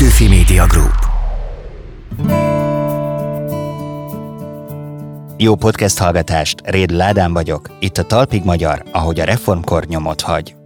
Petőfi Media Group. Jó podcast hallgatást, Réd Ládán vagyok, itt a Talpig Magyar, ahogy a reformkor nyomot hagy.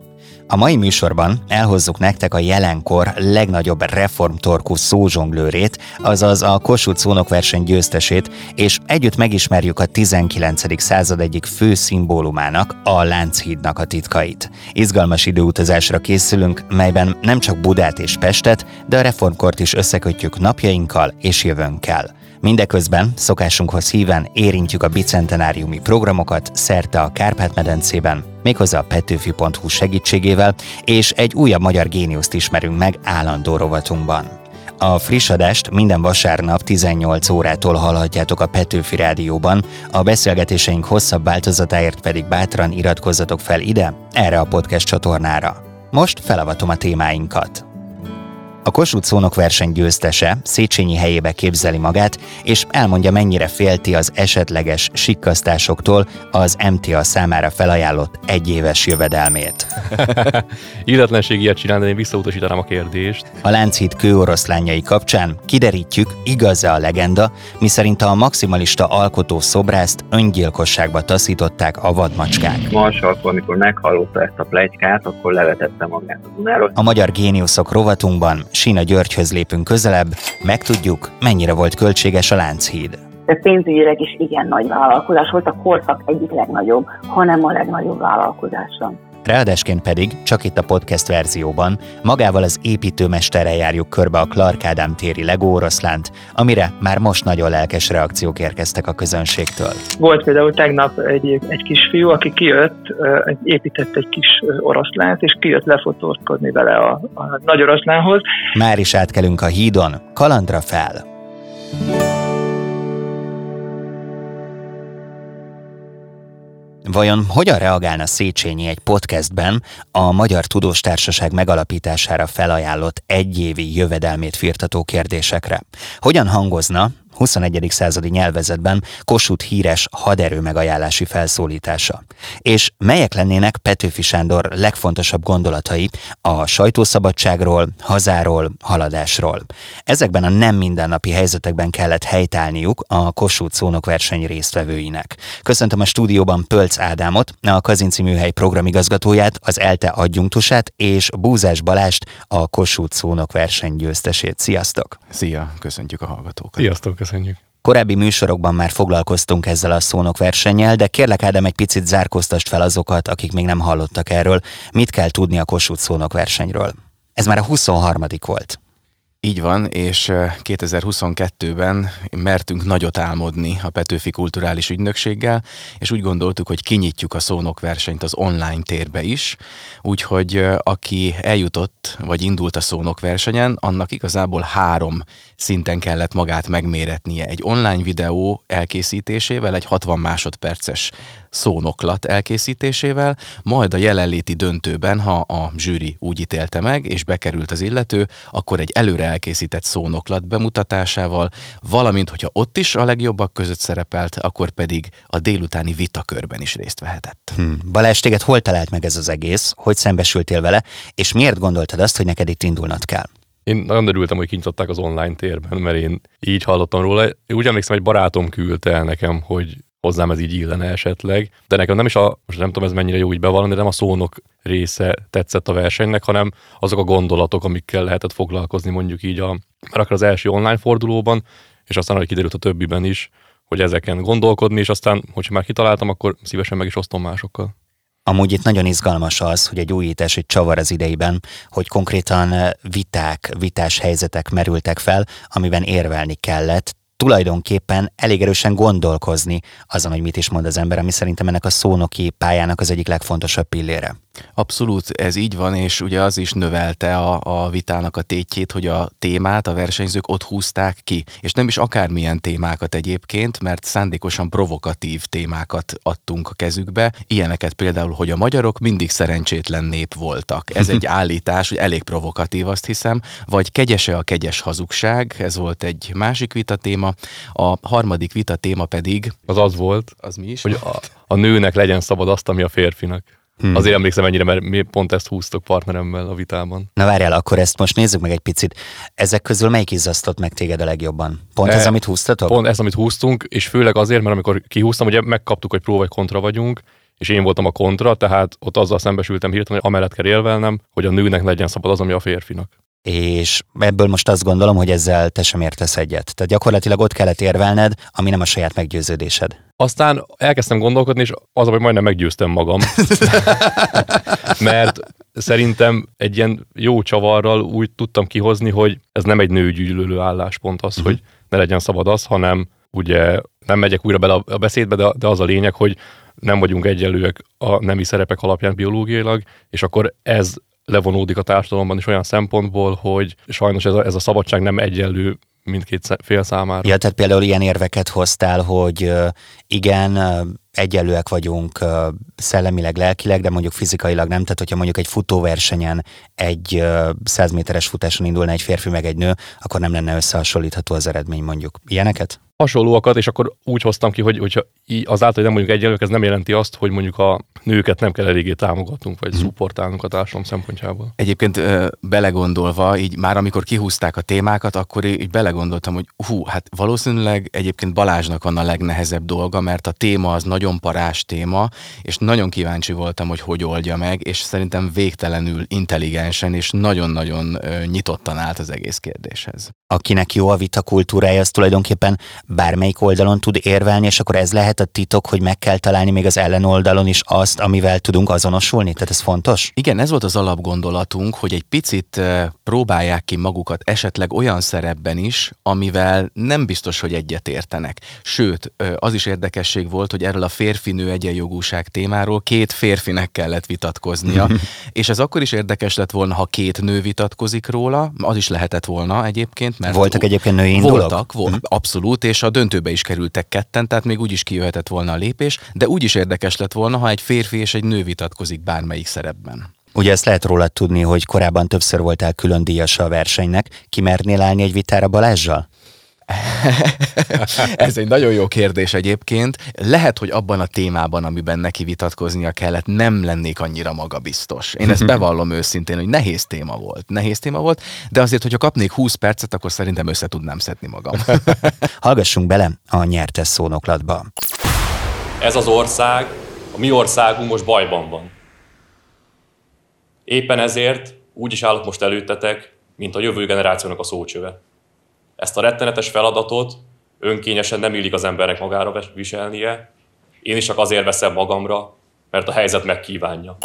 A mai műsorban elhozzuk nektek a jelenkor legnagyobb reformtorkú szózsonglőrét, azaz a Kossuth szónokverseny győztesét, és együtt megismerjük a 19. század egyik fő szimbólumának, a Lánchídnak a titkait. Izgalmas időutazásra készülünk, melyben nem csak Budát és Pestet, de a reformkort is összekötjük napjainkkal és jövőnkkel. Mindeközben szokásunkhoz híven érintjük a bicentenáriumi programokat szerte a Kárpát-medencében, méghozzá a petőfi.hu segítségével, és egy újabb magyar géniuszt ismerünk meg állandó rovatunkban. A friss adást minden vasárnap 18 órától hallhatjátok a Petőfi Rádióban, a beszélgetéseink hosszabb változatáért pedig bátran iratkozzatok fel ide, erre a podcast csatornára. Most felavatom a témáinkat. A Kossuth szónok verseny győztese Széchenyi helyébe képzeli magát, és elmondja mennyire félti az esetleges sikkasztásoktól az MTA számára felajánlott egyéves jövedelmét. Illetlenség ilyet csinálni, de én visszautasítanám a kérdést. A Lánchíd kőoroszlányai kapcsán kiderítjük, igaz-e a legenda, miszerint a maximalista alkotó szobrászt öngyilkosságba taszították a vadmacskák. Marsalkor, amikor meghallotta ezt a plegykát, akkor levetette magát a Dunáról. A magyar géniuszok rovatunkban Sina Györgyhöz lépünk közelebb, megtudjuk, mennyire volt költséges a Lánchíd. De pénzügyileg is igen nagy vállalkozás volt, a korszak egyik legnagyobb, hanem a legnagyobb vállalkozása. Ráadásként pedig, csak itt a podcast verzióban, magával az építőmesterrel járjuk körbe a Clark Ádám téri Lego oroszlánt, amire már most nagyon lelkes reakciók érkeztek a közönségtől. Volt például tegnap egy, egy kisfiú, aki kijött, épített egy kis oroszlánt, és kijött lefotózkodni vele a, a nagy oroszlánhoz. Már is átkelünk a hídon, kalandra fel! Vajon hogyan reagálna Széchenyi egy podcastben a Magyar Tudós Társaság megalapítására felajánlott egyévi jövedelmét firtató kérdésekre? Hogyan hangozna 21. századi nyelvezetben Kossuth híres haderő megajánlási felszólítása. És melyek lennének Petőfi Sándor legfontosabb gondolatai a sajtószabadságról, hazáról, haladásról. Ezekben a nem mindennapi helyzetekben kellett helytállniuk a Kossuth szónokverseny résztvevőinek. Köszöntöm a stúdióban Pölc Ádámot, a Kazinci Műhely programigazgatóját, az ELTE adjunktusát és Búzás Balást, a Kossuth szónokverseny győztesét. Sziasztok! Szia, köszöntjük a hallgatókat! Sziasztok! Köszönjük. Korábbi műsorokban már foglalkoztunk ezzel a szónok versennyel, de kérlek Ádám egy picit zárkóztast fel azokat, akik még nem hallottak erről. Mit kell tudni a Kossuth szónok versenyről? Ez már a 23. volt. Így van, és 2022-ben mertünk nagyot álmodni a Petőfi Kulturális Ügynökséggel, és úgy gondoltuk, hogy kinyitjuk a szónokversenyt az online térbe is, úgyhogy aki eljutott, vagy indult a szónokversenyen, annak igazából három szinten kellett magát megméretnie. Egy online videó elkészítésével, egy 60 másodperces szónoklat elkészítésével, majd a jelenléti döntőben, ha a zsűri úgy ítélte meg, és bekerült az illető, akkor egy előre elkészített szónoklat bemutatásával, valamint, hogyha ott is a legjobbak között szerepelt, akkor pedig a délutáni vitakörben is részt vehetett. Hmm. Balázs, téged hol talált meg ez az egész? Hogy szembesültél vele? És miért gondoltad azt, hogy neked itt indulnod kell? Én nagyon örültem, hogy kinyitották az online térben, mert én így hallottam róla. Úgy emlékszem, egy barátom küldte el nekem, hogy hozzám ez így illene esetleg. De nekem nem is a, most nem tudom ez mennyire jó így bevallani, de nem a szónok része tetszett a versenynek, hanem azok a gondolatok, amikkel lehetett foglalkozni mondjuk így a, mert akkor az első online fordulóban, és aztán, hogy kiderült a többiben is, hogy ezeken gondolkodni, és aztán, hogyha már kitaláltam, akkor szívesen meg is osztom másokkal. Amúgy itt nagyon izgalmas az, hogy egy újítás, egy csavar az idejében, hogy konkrétan viták, vitás helyzetek merültek fel, amiben érvelni kellett, tulajdonképpen elég erősen gondolkozni azon, hogy mit is mond az ember, ami szerintem ennek a szónoki pályának az egyik legfontosabb pillére. Abszolút, ez így van, és ugye az is növelte a, a vitának a tétjét, hogy a témát a versenyzők ott húzták ki. És nem is akármilyen témákat egyébként, mert szándékosan provokatív témákat adtunk a kezükbe. Ilyeneket például, hogy a magyarok mindig szerencsétlen nép voltak. Ez egy állítás, hogy elég provokatív, azt hiszem. Vagy kegyese a kegyes hazugság, ez volt egy másik vita téma. A harmadik vita téma pedig... Az az volt, az mi is? Hogy a, a nőnek legyen szabad azt, ami a férfinak. Hmm. Azért emlékszem ennyire, mert mi pont ezt húztok partneremmel a vitában. Na várjál, akkor ezt most nézzük meg egy picit. Ezek közül melyik izzasztott meg téged a legjobban? Pont e, ez, amit húztatok? Pont ez, amit húztunk, és főleg azért, mert amikor kihúztam, ugye megkaptuk, hogy pró vagy kontra vagyunk, és én voltam a kontra, tehát ott azzal szembesültem hirtelen, hogy amellett kell élvelnem, hogy a nőnek legyen szabad az, ami a férfinak és ebből most azt gondolom, hogy ezzel te sem értesz egyet. Tehát gyakorlatilag ott kellett érvelned, ami nem a saját meggyőződésed. Aztán elkezdtem gondolkodni, és az, hogy majdnem meggyőztem magam. Mert szerintem egy ilyen jó csavarral úgy tudtam kihozni, hogy ez nem egy nőgyűlölő álláspont az, uh-huh. hogy ne legyen szabad az, hanem ugye nem megyek újra bele a beszédbe, de, de az a lényeg, hogy nem vagyunk egyenlőek a nemi szerepek alapján biológiailag, és akkor ez levonódik a társadalomban is olyan szempontból, hogy sajnos ez a, ez a szabadság nem egyenlő mindkét fél számára. Ja, tehát például ilyen érveket hoztál, hogy igen, egyenlőek vagyunk szellemileg, lelkileg, de mondjuk fizikailag nem. Tehát, hogyha mondjuk egy futóversenyen egy 100 méteres futáson indulna egy férfi meg egy nő, akkor nem lenne összehasonlítható az eredmény mondjuk. Ilyeneket? Hasonlóakat, és akkor úgy hoztam ki, hogy hogyha azáltal, hogy nem mondjuk egyenlők, ez nem jelenti azt, hogy mondjuk a nőket nem kell eléggé támogatnunk, vagy hmm. szupportálnunk a társadalom szempontjából. Egyébként belegondolva, így már amikor kihúzták a témákat, akkor így belegondoltam, hogy hú, hát valószínűleg egyébként Balázsnak van a legnehezebb dolga, mert a téma az nagyon parás téma, és nagyon kíváncsi voltam, hogy hogy oldja meg, és szerintem végtelenül intelligensen és nagyon-nagyon nyitottan állt az egész kérdéshez. Akinek jó a vita kultúrája, az tulajdonképpen bármelyik oldalon tud érvelni, és akkor ez lehet a titok, hogy meg kell találni még az ellenoldalon is azt, amivel tudunk azonosulni? Tehát ez fontos? Igen, ez volt az alapgondolatunk, hogy egy picit próbálják ki magukat esetleg olyan szerepben is, amivel nem biztos, hogy egyet értenek. Sőt, az is érdekesség volt, hogy erről a férfinő egyenjogúság témáról két férfinek kellett vitatkoznia, és ez akkor is érdekes lett volna, ha két nő vitatkozik róla, az is lehetett volna egyébként, mert voltak egyébként női indulok? Voltak, volt, mm. abszolút, és a döntőbe is kerültek ketten, tehát még úgy is kijöhetett volna a lépés, de úgy is érdekes lett volna, ha egy férfi és egy nő vitatkozik bármelyik szerepben. Ugye ezt lehet róla tudni, hogy korábban többször voltál külön díjasa a versenynek. Kimernél állni egy vitára Balázsjal? Ez egy nagyon jó kérdés egyébként. Lehet, hogy abban a témában, amiben neki vitatkoznia kellett, nem lennék annyira magabiztos. Én ezt bevallom őszintén, hogy nehéz téma volt. Nehéz téma volt, de azért, hogyha kapnék 20 percet, akkor szerintem össze tudnám szedni magam. Hallgassunk bele a nyertes szónoklatba. Ez az ország, a mi országunk most bajban van. Éppen ezért úgy is állok most előttetek, mint a jövő generációnak a szócsöve. Ezt a rettenetes feladatot önkényesen nem illik az embernek magára viselnie, én is csak azért veszem magamra, mert a helyzet megkívánja.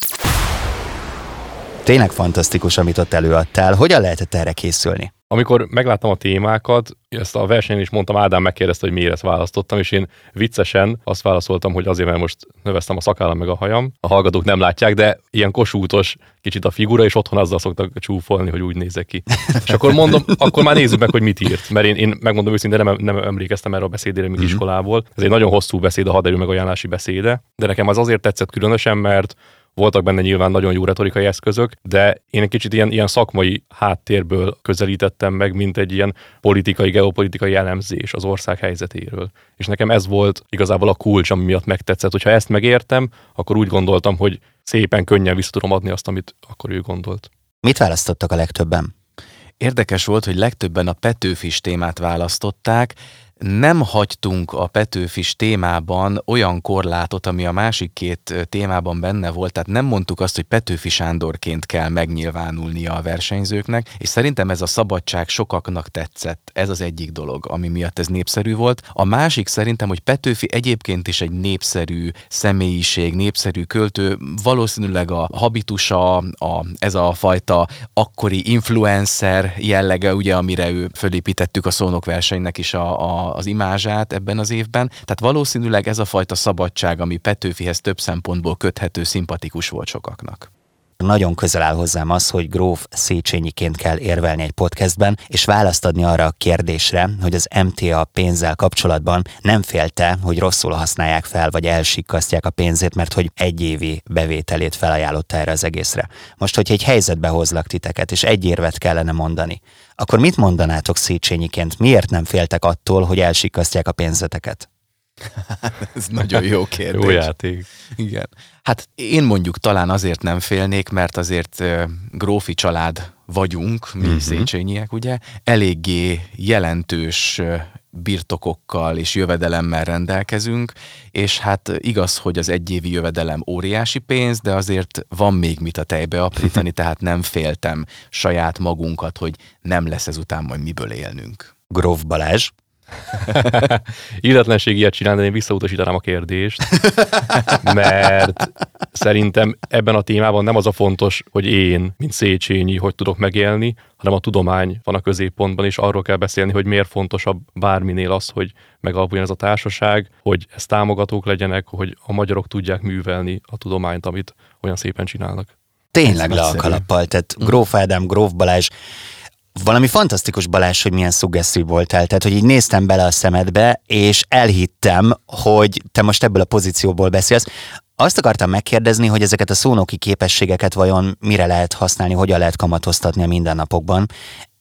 Tényleg fantasztikus, amit ott előadtál. Hogyan lehetett erre készülni? Amikor megláttam a témákat, ezt a versenyen is mondtam, Ádám megkérdezte, hogy miért ezt választottam, és én viccesen azt válaszoltam, hogy azért, mert most növesztem a szakállam meg a hajam. A hallgatók nem látják, de ilyen kosútos kicsit a figura, és otthon azzal szoktak csúfolni, hogy úgy nézek ki. és akkor mondom, akkor már nézzük meg, hogy mit írt. Mert én, én megmondom őszintén, nem, nem emlékeztem erre a beszédére még mm-hmm. iskolából. Ez egy nagyon hosszú beszéd, a haderő meg ajánlási beszéde, de nekem az azért tetszett különösen, mert voltak benne nyilván nagyon jó retorikai eszközök, de én egy kicsit ilyen, ilyen szakmai háttérből közelítettem meg, mint egy ilyen politikai, geopolitikai elemzés az ország helyzetéről. És nekem ez volt igazából a kulcs, ami miatt megtetszett. Hogyha ezt megértem, akkor úgy gondoltam, hogy szépen könnyen vissza tudom adni azt, amit akkor ő gondolt. Mit választottak a legtöbben? Érdekes volt, hogy legtöbben a Petőfis témát választották, nem hagytunk a Petőfis témában olyan korlátot, ami a másik két témában benne volt, tehát nem mondtuk azt, hogy Petőfi Sándorként kell megnyilvánulnia a versenyzőknek, és szerintem ez a szabadság sokaknak tetszett. Ez az egyik dolog, ami miatt ez népszerű volt. A másik szerintem, hogy Petőfi egyébként is egy népszerű személyiség, népszerű költő, valószínűleg a habitusa, a, ez a fajta akkori influencer jellege, ugye, amire ő fölépítettük a szónokversenynek is a, a az imázsát ebben az évben, tehát valószínűleg ez a fajta szabadság, ami Petőfihez több szempontból köthető, szimpatikus volt sokaknak. Nagyon közel áll hozzám az, hogy gróf Széchenyiként kell érvelni egy podcastben, és választ adni arra a kérdésre, hogy az MTA pénzzel kapcsolatban nem félte, hogy rosszul használják fel, vagy elsikkasztják a pénzét, mert hogy egy évi bevételét felajánlotta erre az egészre. Most, hogyha egy helyzetbe hozlak titeket, és egy érvet kellene mondani, akkor mit mondanátok Széchenyiként? Miért nem féltek attól, hogy elsikkasztják a pénzeteket? Ez nagyon jó kérdés. Jó játék. Igen. Hát én mondjuk talán azért nem félnék, mert azért grófi család vagyunk, mi uh-huh. széchenyiek, ugye, eléggé jelentős birtokokkal és jövedelemmel rendelkezünk, és hát igaz, hogy az egyévi jövedelem óriási pénz, de azért van még mit a tejbe aprítani, tehát nem féltem saját magunkat, hogy nem lesz ezután majd miből élnünk. Gróf Balázs. Illetlenség ilyet csinálni, de én visszautasítanám a kérdést, mert szerintem ebben a témában nem az a fontos, hogy én, mint Széchenyi, hogy tudok megélni, hanem a tudomány van a középpontban, és arról kell beszélni, hogy miért fontosabb bárminél az, hogy megalapuljon ez a társaság, hogy ezt támogatók legyenek, hogy a magyarok tudják művelni a tudományt, amit olyan szépen csinálnak. Tényleg le a kalappal, tehát Gróf Ádám, Gróf Balázs valami fantasztikus Balázs, hogy milyen szuggesztív voltál. Tehát, hogy így néztem bele a szemedbe, és elhittem, hogy te most ebből a pozícióból beszélsz. Azt akartam megkérdezni, hogy ezeket a szónoki képességeket vajon mire lehet használni, hogyan lehet kamatoztatni a mindennapokban,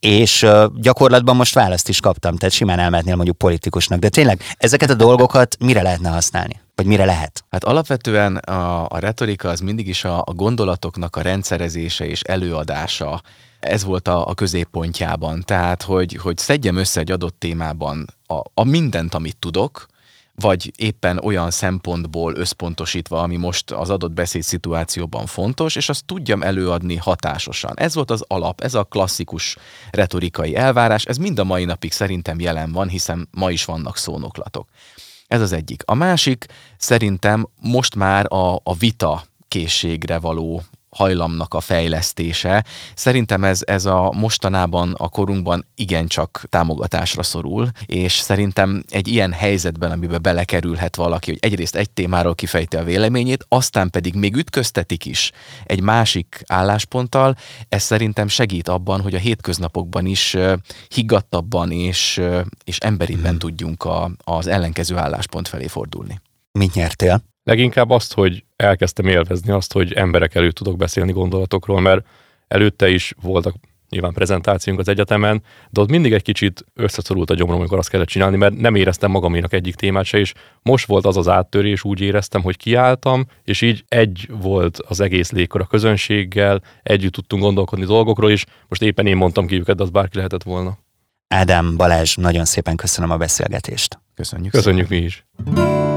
és gyakorlatban most választ is kaptam, tehát simán elmehetnél mondjuk politikusnak, de tényleg ezeket a dolgokat mire lehetne használni? Vagy mire lehet? Hát alapvetően a, a retorika az mindig is a, a gondolatoknak a rendszerezése és előadása, ez volt a, a középpontjában. Tehát, hogy, hogy szedjem össze egy adott témában a, a mindent, amit tudok, vagy éppen olyan szempontból összpontosítva, ami most az adott beszéd szituációban fontos, és azt tudjam előadni hatásosan. Ez volt az alap, ez a klasszikus retorikai elvárás, ez mind a mai napig szerintem jelen van, hiszen ma is vannak szónoklatok. Ez az egyik. A másik szerintem most már a, a vita készségre való hajlamnak a fejlesztése. Szerintem ez, ez a mostanában, a korunkban igencsak támogatásra szorul, és szerintem egy ilyen helyzetben, amiben belekerülhet valaki, hogy egyrészt egy témáról kifejti a véleményét, aztán pedig még ütköztetik is egy másik állásponttal, ez szerintem segít abban, hogy a hétköznapokban is higgadtabban és, és emberiben hmm. tudjunk a, az ellenkező álláspont felé fordulni. Mit nyertél? Leginkább azt, hogy elkezdtem élvezni azt, hogy emberek előtt tudok beszélni gondolatokról, mert előtte is voltak nyilván prezentációnk az egyetemen, de ott mindig egy kicsit összeszorult a gyomrom, amikor azt kellett csinálni, mert nem éreztem magaménak egyik témát se, és most volt az az áttörés, úgy éreztem, hogy kiálltam, és így egy volt az egész légkor a közönséggel, együtt tudtunk gondolkodni dolgokról, és most éppen én mondtam ki őket, de az bárki lehetett volna. Ádám, Balázs, nagyon szépen köszönöm a beszélgetést. Köszönjük. Köszönjük szépen. mi is.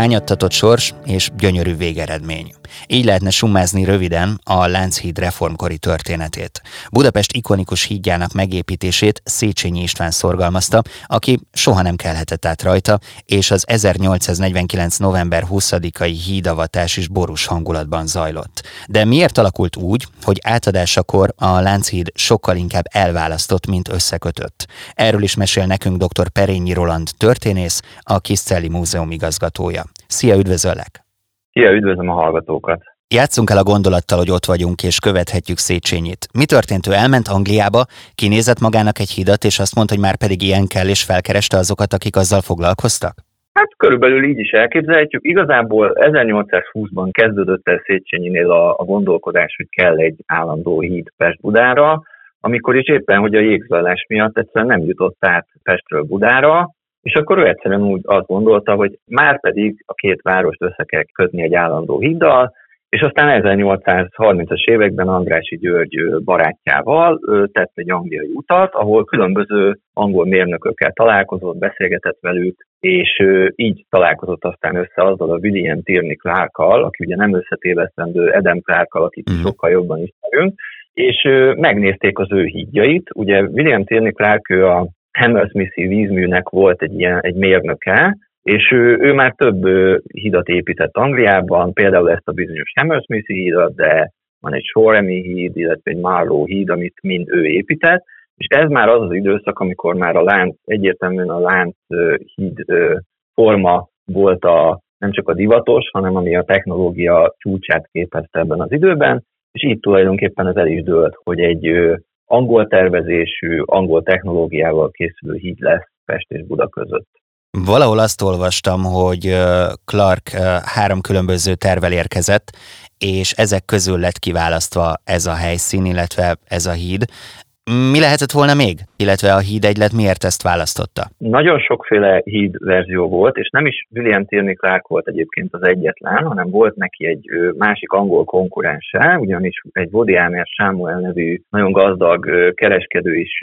Hányattatott sors és gyönyörű végeredmény. Így lehetne summázni röviden a Lánchíd reformkori történetét. Budapest ikonikus hídjának megépítését Széchenyi István szorgalmazta, aki soha nem kelhetett át rajta, és az 1849. november 20-ai hídavatás is borús hangulatban zajlott. De miért alakult úgy, hogy átadásakor a Lánchíd sokkal inkább elválasztott, mint összekötött? Erről is mesél nekünk dr. Perényi Roland történész, a Kiszcelli Múzeum igazgatója. Szia, üdvözöllek! Szia, üdvözlöm a hallgatókat! Játszunk el a gondolattal, hogy ott vagyunk és követhetjük Széchenyit. Mi történt? Ő elment Angliába, kinézett magának egy hidat, és azt mondta, hogy már pedig ilyen kell, és felkereste azokat, akik azzal foglalkoztak? Hát körülbelül így is elképzelhetjük. Igazából 1820-ban kezdődött el Széchenyinél a, a gondolkodás, hogy kell egy állandó híd Pest-Budára, amikor is éppen, hogy a jégzajlás miatt egyszerűen nem jutott át Pestről Budára, és akkor ő egyszerűen úgy azt gondolta, hogy már pedig a két várost össze kell kötni egy állandó híddal, és aztán 1830-as években Andrási György barátjával tett egy angliai utat, ahol különböző angol mérnökökkel találkozott, beszélgetett velük, és így találkozott aztán össze azzal a William Tierney clark aki ugye nem összetévesztendő Adam clark akit mm. sokkal jobban ismerünk, és megnézték az ő hídjait. Ugye William Tierney Clark ő a Hammersmithi vízműnek volt egy, ilyen, egy mérnöke, és ő, ő már több hidat épített Angliában, például ezt a bizonyos Hammersmithi hídat, de van egy Shoremi híd, illetve egy Marlow híd, amit mind ő épített, és ez már az az időszak, amikor már a lánc, egyértelműen a lánc híd forma volt a, nem csak a divatos, hanem ami a technológia csúcsát képezte ebben az időben, és így tulajdonképpen ez el is dőlt, hogy egy angol tervezésű, angol technológiával készülő híd lesz Pest és Buda között. Valahol azt olvastam, hogy Clark három különböző tervel érkezett, és ezek közül lett kiválasztva ez a helyszín, illetve ez a híd. Mi lehetett volna még? Illetve a híd egylet miért ezt választotta? Nagyon sokféle híd verzió volt, és nem is William Tierney Clark volt egyébként az egyetlen, hanem volt neki egy másik angol konkurense, ugyanis egy Woody Allen Samuel nevű nagyon gazdag kereskedő is,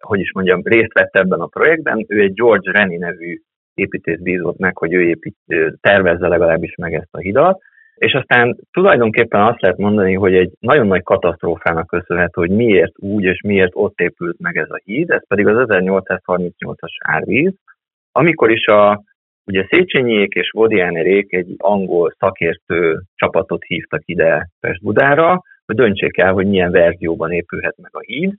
hogy is mondjam, részt vett ebben a projektben. Ő egy George Rennie nevű építész bízott meg, hogy ő épít, tervezze legalábbis meg ezt a hidat, és aztán tulajdonképpen azt lehet mondani, hogy egy nagyon nagy katasztrófának köszönhető, hogy miért úgy és miért ott épült meg ez a híd, ez pedig az 1838-as árvíz, amikor is a Ugye Széchenyiék és Vodiánerék egy angol szakértő csapatot hívtak ide Pest-Budára, hogy döntsék el, hogy milyen verzióban épülhet meg a híd,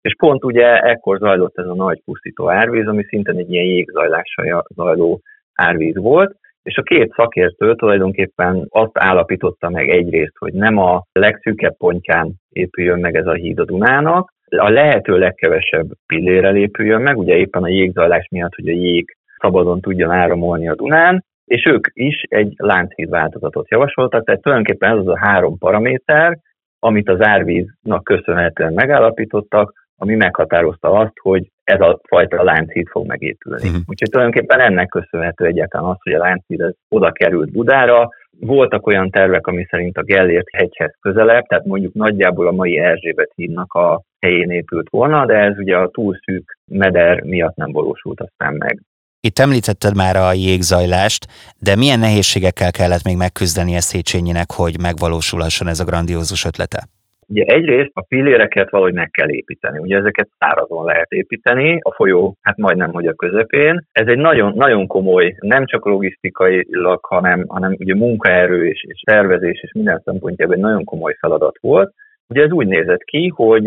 és pont ugye ekkor zajlott ez a nagy pusztító árvíz, ami szintén egy ilyen jégzajlással zajló árvíz volt, és a két szakértő tulajdonképpen azt állapította meg egyrészt, hogy nem a legszűkebb pontján épüljön meg ez a híd a Dunának, a lehető legkevesebb pillérrel épüljön meg, ugye éppen a jégzajlás miatt, hogy a jég szabadon tudjon áramolni a Dunán, és ők is egy lánchíd változatot javasoltak, tehát tulajdonképpen ez az a három paraméter, amit az árvíznak köszönhetően megállapítottak, ami meghatározta azt, hogy ez a fajta láncít fog megépülni. Uh-huh. Úgyhogy tulajdonképpen ennek köszönhető egyáltalán az, hogy a láncít oda került Budára. Voltak olyan tervek, ami szerint a Gellért hegyhez közelebb, tehát mondjuk nagyjából a mai Erzsébet hídnak a helyén épült volna, de ez ugye a túl szűk meder miatt nem valósult aztán meg. Itt említetted már a jégzajlást, de milyen nehézségekkel kellett még megküzdeni a Széchenyinek, hogy megvalósulhasson ez a grandiózus ötlete? Ugye egyrészt a pilléreket valahogy meg kell építeni. Ugye ezeket szárazon lehet építeni, a folyó hát majdnem, hogy a közepén. Ez egy nagyon, nagyon komoly, nem csak logisztikailag, hanem, hanem ugye munkaerő és, és tervezés és minden szempontjából egy nagyon komoly feladat volt. Ugye ez úgy nézett ki, hogy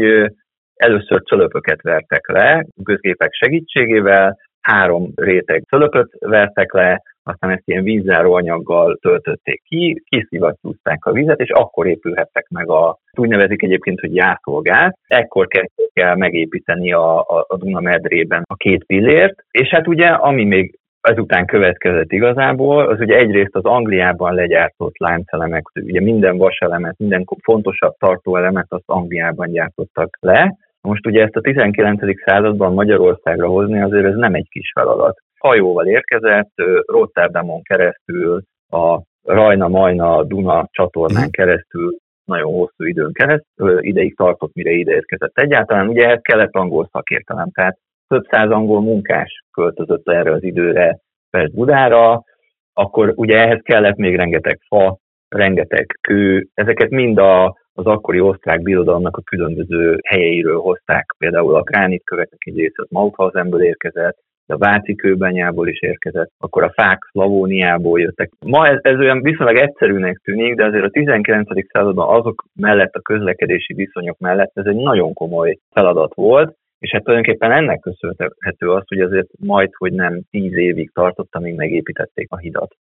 először cölöpöket vertek le, közgépek segítségével, három réteg cölöpöt vertek le, aztán ezt ilyen vízzáró anyaggal töltötték ki, kiszivattyúzták a vizet, és akkor épülhettek meg a, úgy nevezik egyébként, hogy jászolgát, ekkor kezdték el megépíteni a, a, a Duna medrében a két pillért, és hát ugye, ami még ezután következett igazából, az ugye egyrészt az Angliában legyártott láncelemek, ugye minden vaselemet, minden fontosabb tartóelemet azt Angliában gyártottak le, most ugye ezt a 19. században Magyarországra hozni azért ez nem egy kis feladat hajóval érkezett, Rotterdamon keresztül, a Rajna-Majna Duna csatornán mhm. keresztül nagyon hosszú időn keresztül, ideig tartott, mire ide érkezett egyáltalán. Ugye ehhez kellett angol szakértelem, tehát több száz angol munkás költözött erre az időre Pest Budára, akkor ugye ehhez kellett még rengeteg fa, rengeteg kő, ezeket mind a, az akkori osztrák birodalomnak a különböző helyeiről hozták, például a gránitköveknek egy része az Mauthausenből érkezett, a Váci kőbányából is érkezett, akkor a fák Szlavóniából jöttek. Ma ez, ez olyan viszonylag egyszerűnek tűnik, de azért a 19. században azok mellett, a közlekedési viszonyok mellett ez egy nagyon komoly feladat volt, és hát tulajdonképpen ennek köszönhető az, hogy azért majd, hogy nem tíz évig tartott, amíg megépítették a hidat.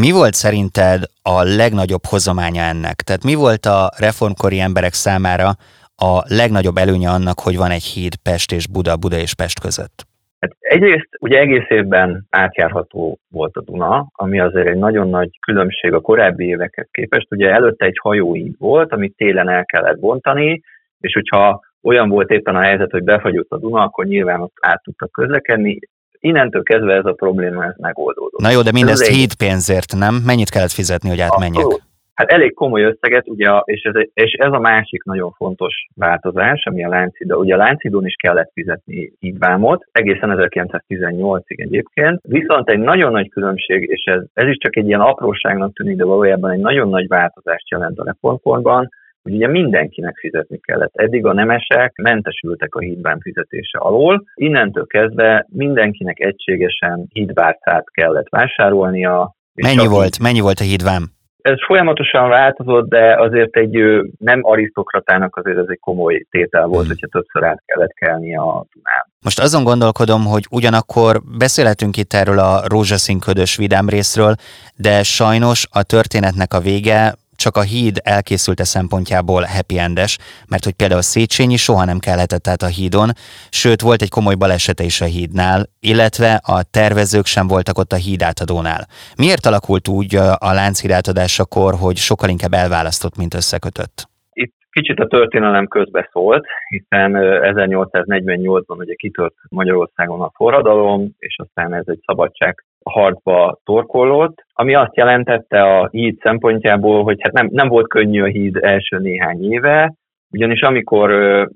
Mi volt szerinted a legnagyobb hozománya ennek? Tehát mi volt a reformkori emberek számára a legnagyobb előnye annak, hogy van egy híd Pest és Buda, Buda és Pest között? Hát egyrészt ugye egész évben átjárható volt a Duna, ami azért egy nagyon nagy különbség a korábbi évekhez képest. Ugye előtte egy hajóíd volt, amit télen el kellett bontani, és hogyha olyan volt éppen a helyzet, hogy befagyott a Duna, akkor nyilván ott át tudtak közlekedni. Innentől kezdve ez a probléma ez megoldódott. Na jó, de mindezt híd pénzért, nem? Mennyit kellett fizetni, hogy átmenjek? Abszolút. Hát elég komoly összeget, ugye, és ez, és ez a másik nagyon fontos változás, ami a Láncidon. Ugye a Láncidon is kellett fizetni hídvámot, egészen 1918-ig egyébként. Viszont egy nagyon nagy különbség, és ez, ez is csak egy ilyen apróságnak tűnik, de valójában egy nagyon nagy változást jelent a reformkorban, hogy ugye mindenkinek fizetni kellett. Eddig a nemesek mentesültek a hídbán fizetése alól, innentől kezdve mindenkinek egységesen hídbárcát kellett vásárolnia. Mennyi volt, mennyi volt a hídvám? Ez folyamatosan változott, de azért egy nem arisztokratának azért ez egy komoly tétel volt, hmm. hogyha többször át kellett kelni a Dunán. Most azon gondolkodom, hogy ugyanakkor beszélhetünk itt erről a rózsaszín ködös vidám részről, de sajnos a történetnek a vége csak a híd elkészülte szempontjából happy endes, mert hogy például Széchenyi soha nem kelhetett át a hídon, sőt volt egy komoly balesete is a hídnál, illetve a tervezők sem voltak ott a híd átadónál. Miért alakult úgy a Lánchíd átadásakor, hogy sokkal inkább elválasztott, mint összekötött? Itt kicsit a történelem közbe szólt, hiszen 1848-ban ugye kitört Magyarországon a forradalom, és aztán ez egy szabadság harcba torkollott, ami azt jelentette a híd szempontjából, hogy hát nem, nem volt könnyű a híd első néhány éve, ugyanis amikor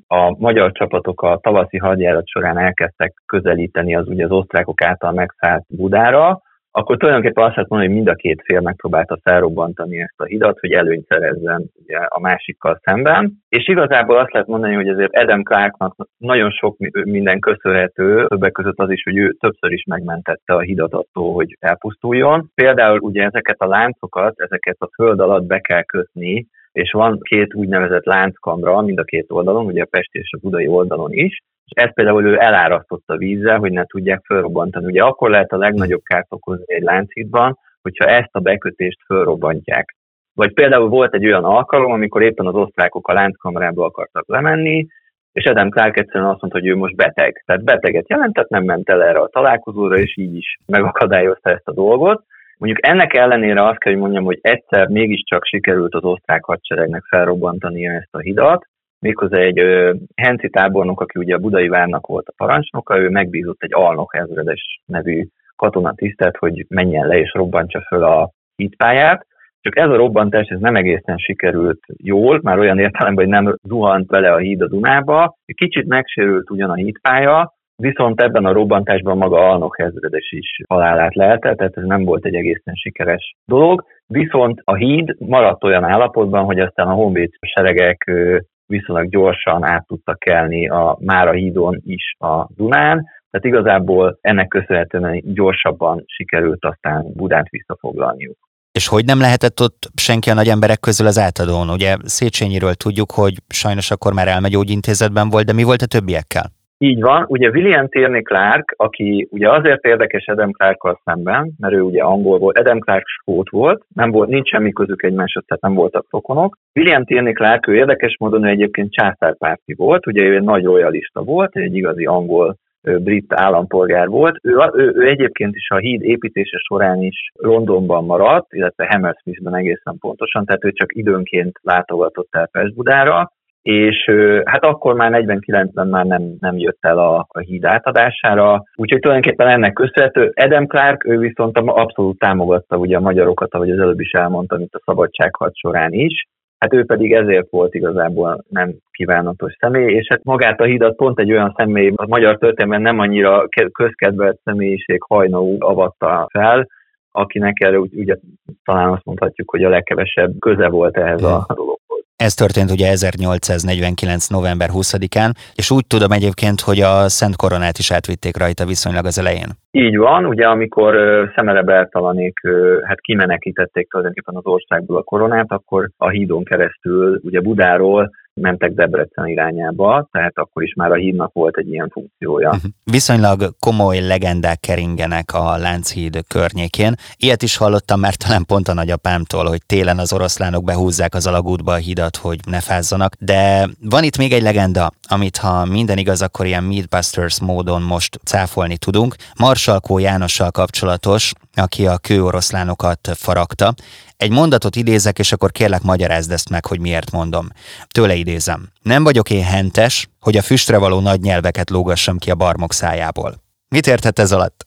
a magyar csapatok a tavaszi hadjárat során elkezdtek közelíteni az ugye az osztrákok által megszállt Budára, akkor tulajdonképpen azt lehet mondani, hogy mind a két fél megpróbálta felrobbantani ezt a hidat, hogy előnyt szerezzen ugye, a másikkal szemben. És igazából azt lehet mondani, hogy ezért Adam Clarknak nagyon sok minden köszönhető, többek között az is, hogy ő többször is megmentette a hidat attól, hogy elpusztuljon. Például ugye ezeket a láncokat, ezeket a föld alatt be kell kötni, és van két úgynevezett lánckamra mind a két oldalon, ugye a Pesti és a Budai oldalon is, és ezt például ő elárasztotta vízzel, hogy ne tudják felrobbantani. Ugye akkor lehet a legnagyobb kárt okozni egy lánchídban, hogyha ezt a bekötést felrobbantják. Vagy például volt egy olyan alkalom, amikor éppen az osztrákok a lánckamrába akartak lemenni, és Adam Clark egyszerűen azt mondta, hogy ő most beteg. Tehát beteget jelentett, nem ment el erre a találkozóra, és így is megakadályozta ezt a dolgot. Mondjuk ennek ellenére azt kell, hogy mondjam, hogy egyszer mégiscsak sikerült az osztrák hadseregnek felrobbantania ezt a hidat, méghozzá egy ö, Henci tábornok, aki ugye a budai várnak volt a parancsnoka, ő megbízott egy alnok ezredes nevű katonatisztet, hogy menjen le és robbantsa föl a hídpályát, csak ez a robbantás ez nem egészen sikerült jól, már olyan értelemben, hogy nem zuhant bele a híd a Dunába, kicsit megsérült ugyan a hídpálya, viszont ebben a robbantásban maga Alnok ezredes is halálát lelte, tehát ez nem volt egy egészen sikeres dolog, viszont a híd maradt olyan állapotban, hogy aztán a honvéd seregek viszonylag gyorsan át tudtak kelni a Mára hídon is a Dunán, tehát igazából ennek köszönhetően gyorsabban sikerült aztán Budát visszafoglalniuk. És hogy nem lehetett ott senki a nagy emberek közül az átadón? Ugye Széchenyiről tudjuk, hogy sajnos akkor már elmegyógyintézetben volt, de mi volt a többiekkel? Így van, ugye William Tierney Clark, aki ugye azért érdekes Adam Clark-kal szemben, mert ő ugye angol volt, Adam Clark skót volt, nem volt, nincs semmi közük egymáshoz, tehát nem voltak rokonok. William Tierney Clark, ő érdekes módon ő egyébként császárpárti volt, ugye ő egy nagy royalista volt, egy igazi angol brit állampolgár volt. Ő, ő, ő egyébként is a híd építése során is Londonban maradt, illetve Hammersmithben egészen pontosan, tehát ő csak időnként látogatott el Pest-Budára, és hát akkor már 49-ben már nem, nem jött el a, a híd átadására, úgyhogy tulajdonképpen ennek köszönhető. Adam Clark, ő viszont abszolút támogatta ugye a magyarokat, ahogy az előbb is elmondtam itt a szabadságharc során is, hát ő pedig ezért volt igazából nem kívánatos személy, és hát magát a hídat pont egy olyan személy, a magyar történelemben nem annyira közkedvelt személyiség hajnó avatta fel, akinek erre ugye talán azt mondhatjuk, hogy a legkevesebb köze volt ehhez a dolog. Ez történt ugye 1849. november 20-án, és úgy tudom egyébként, hogy a Szent Koronát is átvitték rajta viszonylag az elején. Így van, ugye amikor Szemere Bertalanék hát kimenekítették tulajdonképpen az országból a koronát, akkor a hídon keresztül ugye Budáról mentek Debrecen irányába, tehát akkor is már a hídnak volt egy ilyen funkciója. Mhm. Viszonylag komoly legendák keringenek a Lánchíd környékén. Ilyet is hallottam már talán pont a nagyapámtól, hogy télen az oroszlánok behúzzák az alagútba a hidat, hogy ne fázzanak. De van itt még egy legenda, amit ha minden igaz, akkor ilyen Meatbusters módon most cáfolni tudunk. Marsalkó Jánossal kapcsolatos, aki a kőoroszlánokat faragta. Egy mondatot idézek, és akkor kérlek magyarázd ezt meg, hogy miért mondom. Tőle idézem. Nem vagyok én hentes, hogy a füstre való nagy nyelveket lógassam ki a barmok szájából. Mit értett ez alatt?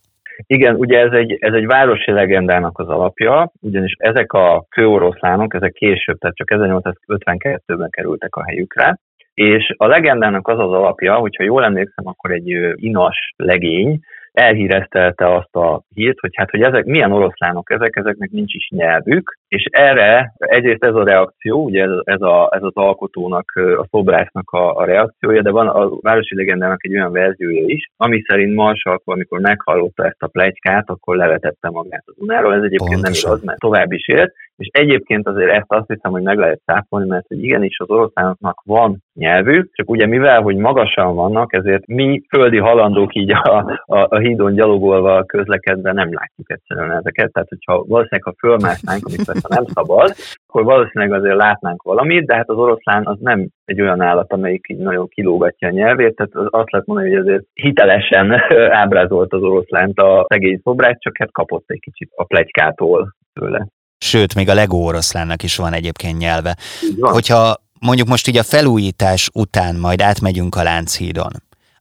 Igen, ugye ez egy, ez egy városi legendának az alapja, ugyanis ezek a kőoroszlánok, ezek később, tehát csak 1852-ben kerültek a helyükre, és a legendának az az alapja, hogyha jól emlékszem, akkor egy inas legény, elhíreztelte azt a hírt, hogy hát, hogy ezek milyen oroszlánok ezek, ezeknek nincs is nyelvük, és erre egyrészt ez a reakció, ugye ez, ez, a, ez az alkotónak, a szobrásznak a, a reakciója, de van a Városi Legendának egy olyan verziója is, ami szerint Marsalko, amikor meghallotta ezt a plegykát, akkor levetette magát az Dunáról, ez egyébként Pontosan. nem igaz, mert tovább is élt, és egyébként azért ezt azt hiszem, hogy meg lehet száfolni, mert hogy igenis az oroszlánoknak van nyelvük, csak ugye mivel, hogy magasan vannak, ezért mi földi halandók így a, a, a hídon gyalogolva közlekedve nem látjuk egyszerűen ezeket. Tehát, hogyha valószínűleg, ha fölmásznánk, amit ha nem szabad, akkor valószínűleg azért látnánk valamit, de hát az oroszlán az nem egy olyan állat, amelyik így nagyon kilógatja a nyelvét, tehát azt lehet mondani, hogy azért hitelesen ábrázolt az oroszlánt a szegény szobrát, csak hát kapott egy kicsit a plegykától tőle. Sőt, még a legó oroszlánnak is van egyébként nyelve. Hogyha mondjuk most így a felújítás után majd átmegyünk a Lánchídon,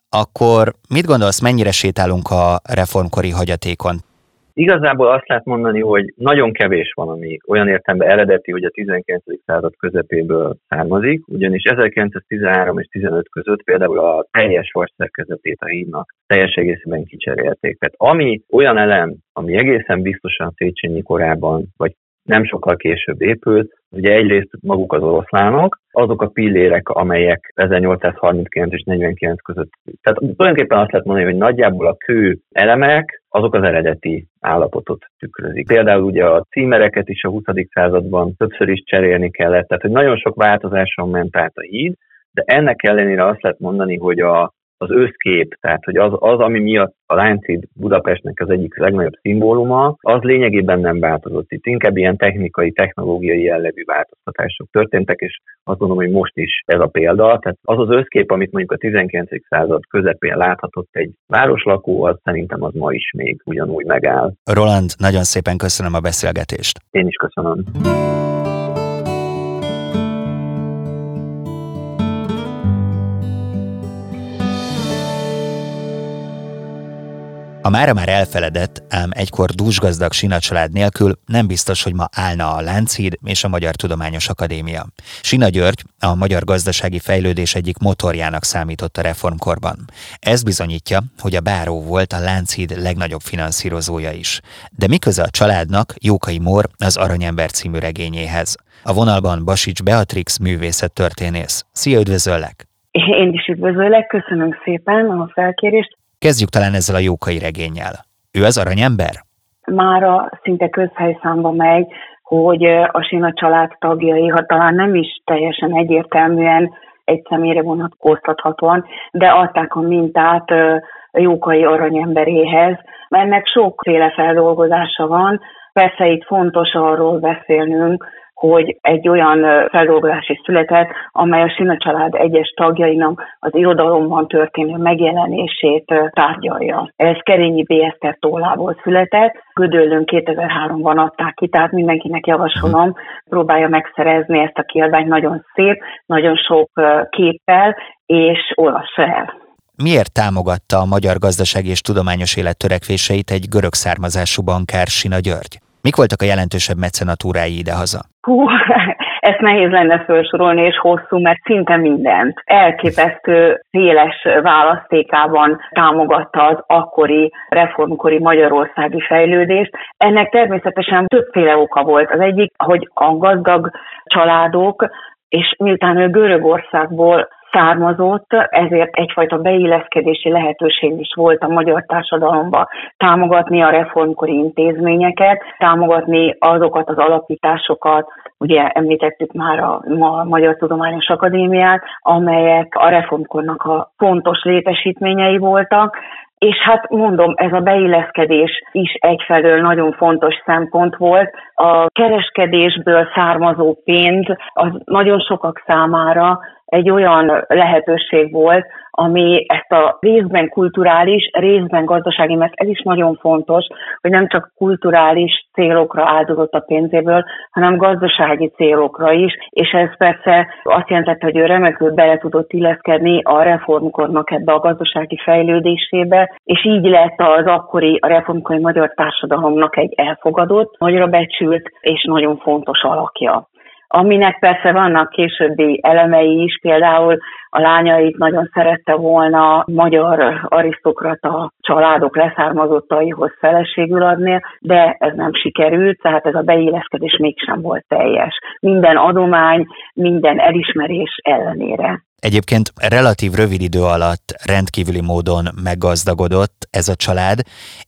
akkor mit gondolsz, mennyire sétálunk a reformkori hagyatékon? Igazából azt lehet mondani, hogy nagyon kevés van, ami olyan értelemben eredeti, hogy a 19. század közepéből származik, ugyanis 1913 és 15 között például a teljes vasszerkezetét a hídnak teljes egészében kicserélték. Tehát ami olyan elem, ami egészen biztosan Széchenyi korában, vagy nem sokkal később épült. Ugye egyrészt maguk az oroszlánok, azok a pillérek, amelyek 1839 és 49 között. Tehát tulajdonképpen azt lehet mondani, hogy nagyjából a kő elemek, azok az eredeti állapotot tükrözik. Például ugye a címereket is a 20. században többször is cserélni kellett, tehát hogy nagyon sok változáson ment át a híd, de ennek ellenére azt lehet mondani, hogy a, az összkép, tehát hogy az, az, ami miatt a Lánchíd Budapestnek az egyik legnagyobb szimbóluma, az lényegében nem változott. Itt inkább ilyen technikai, technológiai jellegű változtatások történtek, és azt gondolom, hogy most is ez a példa. Tehát az az összkép, amit mondjuk a 19. század közepén láthatott egy városlakó, az szerintem az ma is még ugyanúgy megáll. Roland, nagyon szépen köszönöm a beszélgetést. Én is köszönöm. A mára már elfeledett, ám egykor dúsgazdag Sina család nélkül nem biztos, hogy ma állna a Lánchíd és a Magyar Tudományos Akadémia. Sina György a magyar gazdasági fejlődés egyik motorjának számított a reformkorban. Ez bizonyítja, hogy a báró volt a Lánchíd legnagyobb finanszírozója is. De miköze a családnak Jókai Mór az Aranyember című regényéhez? A vonalban Basics Beatrix művészet történész. Szia, üdvözöllek! Én is üdvözöllek, köszönöm szépen a felkérést. Kezdjük talán ezzel a jókai regényel. Ő az aranyember? Mára szinte közhelyszámba megy, hogy a Sina család tagjai, ha talán nem is teljesen egyértelműen egy személyre vonatkoztathatóan, de adták a mintát Jókai aranyemberéhez. Ennek sokféle feldolgozása van, persze itt fontos arról beszélnünk, hogy egy olyan feldolgozás is született, amely a Sina család egyes tagjainak az irodalomban történő megjelenését tárgyalja. Ez Kerényi B. Eszter tollából született, Gödöllön 2003-ban adták ki, tehát mindenkinek javasolom, próbálja megszerezni ezt a kiadványt, nagyon szép, nagyon sok képpel, és olvassa el. Miért támogatta a magyar gazdaság és tudományos élet törekvéseit egy görög származású bankár Sina György? Mik voltak a jelentősebb mecenatúrái idehaza? Hú, ezt nehéz lenne felsorolni, és hosszú, mert szinte mindent. Elképesztő széles választékában támogatta az akkori reformkori magyarországi fejlődést. Ennek természetesen többféle oka volt. Az egyik, hogy a gazdag családok és miután ő Görögországból származott, ezért egyfajta beilleszkedési lehetőség is volt a magyar társadalomba támogatni a reformkori intézményeket, támogatni azokat az alapításokat, ugye említettük már a, Magyar Tudományos Akadémiát, amelyek a reformkornak a fontos létesítményei voltak, és hát mondom, ez a beilleszkedés is egyfelől nagyon fontos szempont volt. A kereskedésből származó pénz az nagyon sokak számára egy olyan lehetőség volt, ami ezt a részben kulturális, részben gazdasági, mert ez is nagyon fontos, hogy nem csak kulturális célokra áldozott a pénzéből, hanem gazdasági célokra is, és ez persze azt jelentette, hogy ő remekül bele tudott illeszkedni a reformkornak ebbe a gazdasági fejlődésébe, és így lett az akkori a reformkori magyar társadalomnak egy elfogadott, nagyra becsült és nagyon fontos alakja aminek persze vannak későbbi elemei is, például a lányait nagyon szerette volna magyar arisztokrata családok leszármazottaihoz feleségül adni, de ez nem sikerült, tehát ez a beilleszkedés mégsem volt teljes. Minden adomány, minden elismerés ellenére. Egyébként relatív rövid idő alatt rendkívüli módon meggazdagodott ez a család,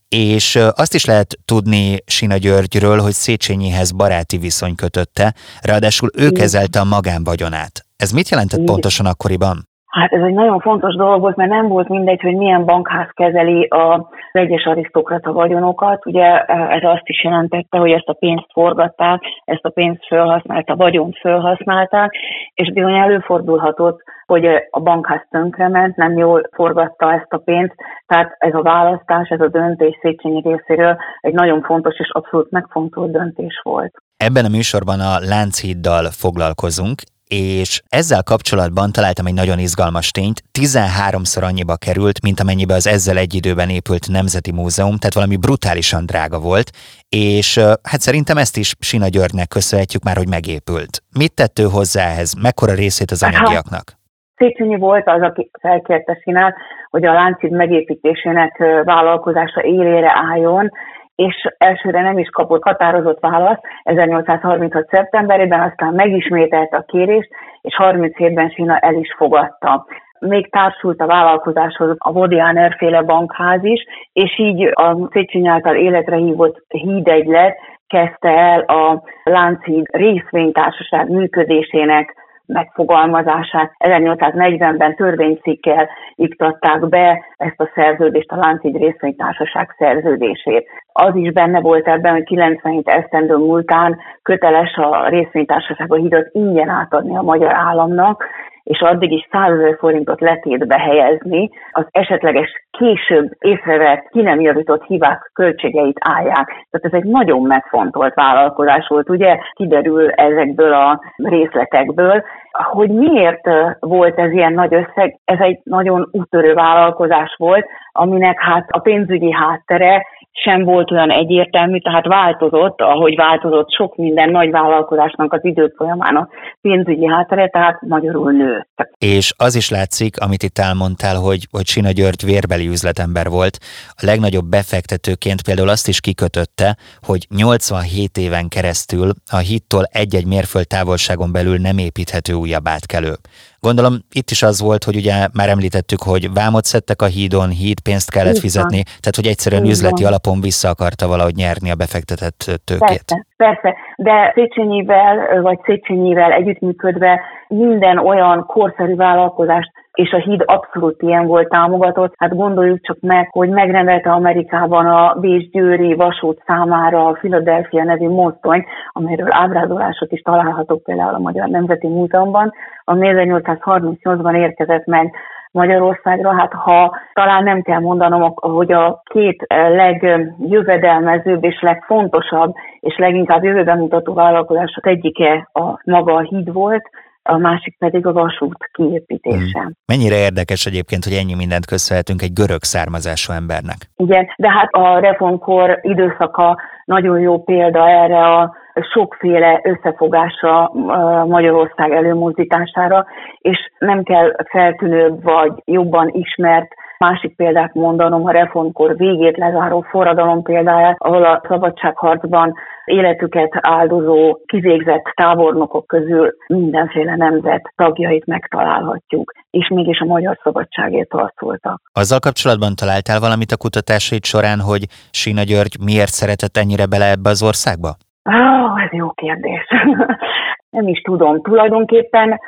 és azt is lehet tudni Sina Györgyről, hogy Széchenyihez baráti viszony kötötte, ráadásul ő kezelte a magánvagyonát. Ez mit jelentett pontosan akkoriban? Hát ez egy nagyon fontos dolog volt, mert nem volt mindegy, hogy milyen bankház kezeli az egyes arisztokrata vagyonokat. Ugye ez azt is jelentette, hogy ezt a pénzt forgatták, ezt a pénzt felhasználták, a vagyont felhasználták, és bizony előfordulhatott, hogy a bankház tönkrement, nem jól forgatta ezt a pénzt, tehát ez a választás, ez a döntés Széchenyi részéről egy nagyon fontos és abszolút megfontolt döntés volt. Ebben a műsorban a Lánchíddal foglalkozunk, és ezzel kapcsolatban találtam egy nagyon izgalmas tényt, 13-szor annyiba került, mint amennyibe az ezzel egy időben épült Nemzeti Múzeum, tehát valami brutálisan drága volt, és hát szerintem ezt is Sina Györgynek köszönhetjük már, hogy megépült. Mit tett ő hozzá ehhez? Mekkora részét az anyagiaknak? Széchenyi volt az, aki felkérte Sinát, hogy a Láncid megépítésének vállalkozása élére álljon, és elsőre nem is kapott határozott választ 1836. szeptemberében, aztán megismételte a kérést, és 37-ben Sina el is fogadta. Még társult a vállalkozáshoz a Vodianer féle bankház is, és így a Széchenyi által életre hívott hídegylet kezdte el a Lánchíd részvénytársaság működésének megfogalmazását. 1840-ben törvénycikkel iktatták be ezt a szerződést, a Láncid részvénytársaság szerződését. Az is benne volt ebben, hogy 97 esztendő múltán köteles a részvénytársaság a hidat ingyen átadni a magyar államnak, és addig is 100 ezer forintot letétbe helyezni, az esetleges később észrevett, ki nem javított hibák költségeit állják. Tehát ez egy nagyon megfontolt vállalkozás volt, ugye? Kiderül ezekből a részletekből, hogy miért volt ez ilyen nagy összeg, ez egy nagyon úttörő vállalkozás volt, aminek hát a pénzügyi háttere sem volt olyan egyértelmű, tehát változott, ahogy változott sok minden nagy vállalkozásnak az idők folyamán a pénzügyi háttere, tehát magyarul nőtt. És az is látszik, amit itt elmondtál, hogy, hogy Sina György vérbeli üzletember volt. A legnagyobb befektetőként például azt is kikötötte, hogy 87 éven keresztül a hittól egy-egy mérföld távolságon belül nem építhető újabb átkelő. Gondolom itt is az volt, hogy ugye már említettük, hogy vámot szedtek a hídon, hídpénzt kellett Igen. fizetni, tehát hogy egyszerűen Igen. üzleti alapon vissza akarta valahogy nyerni a befektetett tőkét. Persze, persze, de Széchenyivel, vagy Széchenyivel együttműködve minden olyan korszerű vállalkozást és a híd abszolút ilyen volt támogatott. Hát gondoljuk csak meg, hogy megrendelte Amerikában a Bécs-Győri vasút számára a Philadelphia nevű mozdony, amelyről ábrázolások is találhatók például a Magyar Nemzeti Múzeumban, ami 1838-ban érkezett meg Magyarországra, hát ha talán nem kell mondanom, hogy a két legjövedelmezőbb és legfontosabb és leginkább jövőben mutató vállalkozások egyike a maga a híd volt, a másik pedig a vasút kiépítése. Hmm. Mennyire érdekes egyébként, hogy ennyi mindent köszönhetünk egy görög származású embernek? Igen, de hát a reformkor időszaka nagyon jó példa erre a sokféle összefogásra Magyarország előmozdítására, és nem kell feltűnőbb vagy jobban ismert Másik példát mondanom, a reformkor végét lezáró forradalom példáját, ahol a szabadságharcban életüket áldozó, kivégzett tábornokok közül mindenféle nemzet tagjait megtalálhatjuk, és mégis a magyar szabadságért harcoltak. Azzal kapcsolatban találtál valamit a kutatásait során, hogy Sina György miért szeretett ennyire bele ebbe az országba? Ah, ez jó kérdés. Nem is tudom, tulajdonképpen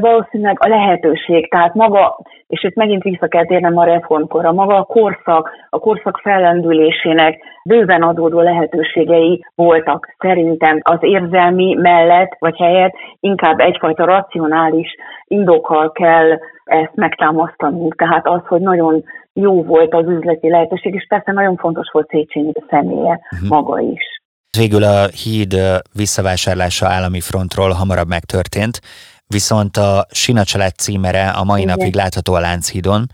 valószínűleg a lehetőség, tehát maga, és itt megint vissza kell térnem a reformkorra, maga a korszak, a korszak fellendülésének bőven adódó lehetőségei voltak szerintem az érzelmi mellett, vagy helyett inkább egyfajta racionális indokkal kell ezt megtámasztani. Tehát az, hogy nagyon jó volt az üzleti lehetőség, és persze nagyon fontos volt Széchenyi személye uh-huh. maga is. Végül a híd visszavásárlása állami frontról hamarabb megtörtént, viszont a Sina család címere a mai Igen. napig látható a Lánchídon,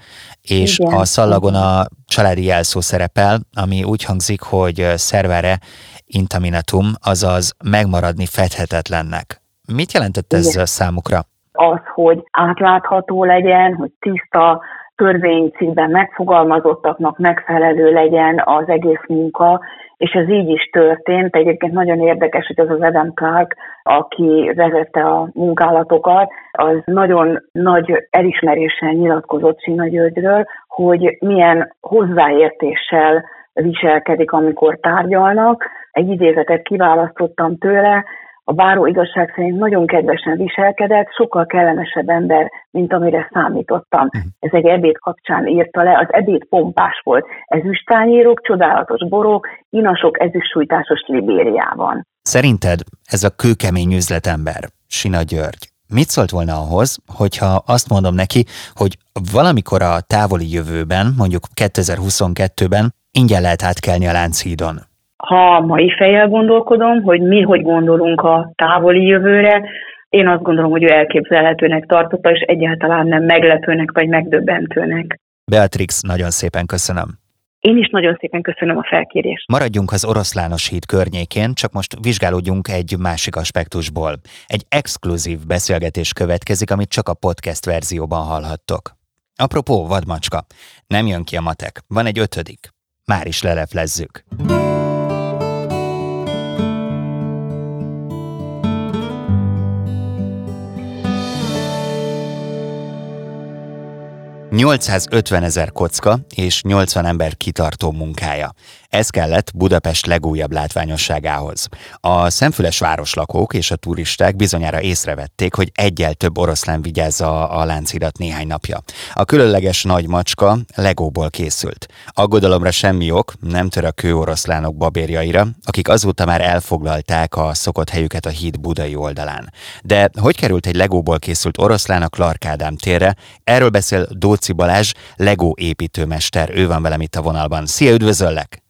és Igen. a szallagon a családi jelszó szerepel, ami úgy hangzik, hogy szervere intaminatum, azaz megmaradni fedhetetlennek. Mit jelentett ez Igen. számukra? Az, hogy átlátható legyen, hogy tiszta, törvénycikkben megfogalmazottaknak megfelelő legyen az egész munka, és ez így is történt. Egyébként nagyon érdekes, hogy az az Adam Clark, aki vezette a munkálatokat, az nagyon nagy elismeréssel nyilatkozott Sina Györgyről, hogy milyen hozzáértéssel viselkedik, amikor tárgyalnak. Egy idézetet kiválasztottam tőle, a báró igazság szerint nagyon kedvesen viselkedett, sokkal kellemesebb ember, mint amire számítottam. Uh-huh. Ez egy ebéd kapcsán írta le, az ebéd pompás volt. Ezüstányérok, csodálatos borok, inasok ezüstsújtásos Libériában. Szerinted ez a kőkemény üzletember, Sina György, mit szólt volna ahhoz, hogyha azt mondom neki, hogy valamikor a távoli jövőben, mondjuk 2022-ben ingyen lehet átkelni a Lánchídon? Ha mai fejjel gondolkodom, hogy mi hogy gondolunk a távoli jövőre, én azt gondolom, hogy ő elképzelhetőnek tartotta, és egyáltalán nem meglepőnek vagy megdöbbentőnek. Beatrix, nagyon szépen köszönöm. Én is nagyon szépen köszönöm a felkérést. Maradjunk az Oroszlános híd környékén, csak most vizsgálódjunk egy másik aspektusból. Egy exkluzív beszélgetés következik, amit csak a podcast verzióban hallhattok. Apropó, vadmacska, nem jön ki a matek, van egy ötödik. Már is leleplezzük. 850 ezer kocka és 80 ember kitartó munkája. Ez kellett Budapest legújabb látványosságához. A szemfüles városlakók és a turisták bizonyára észrevették, hogy egyel több oroszlán vigyázza a láncidat néhány napja. A különleges nagy macska legóból készült. Aggodalomra semmi ok, nem tör a kőoroszlánok babérjaira, akik azóta már elfoglalták a szokott helyüket a híd budai oldalán. De hogy került egy legóból készült oroszlán a Clark Ádám térre? Erről beszél Dóci Balázs, Legó építőmester. Ő van velem itt a vonalban. Szia, üdvözöllek!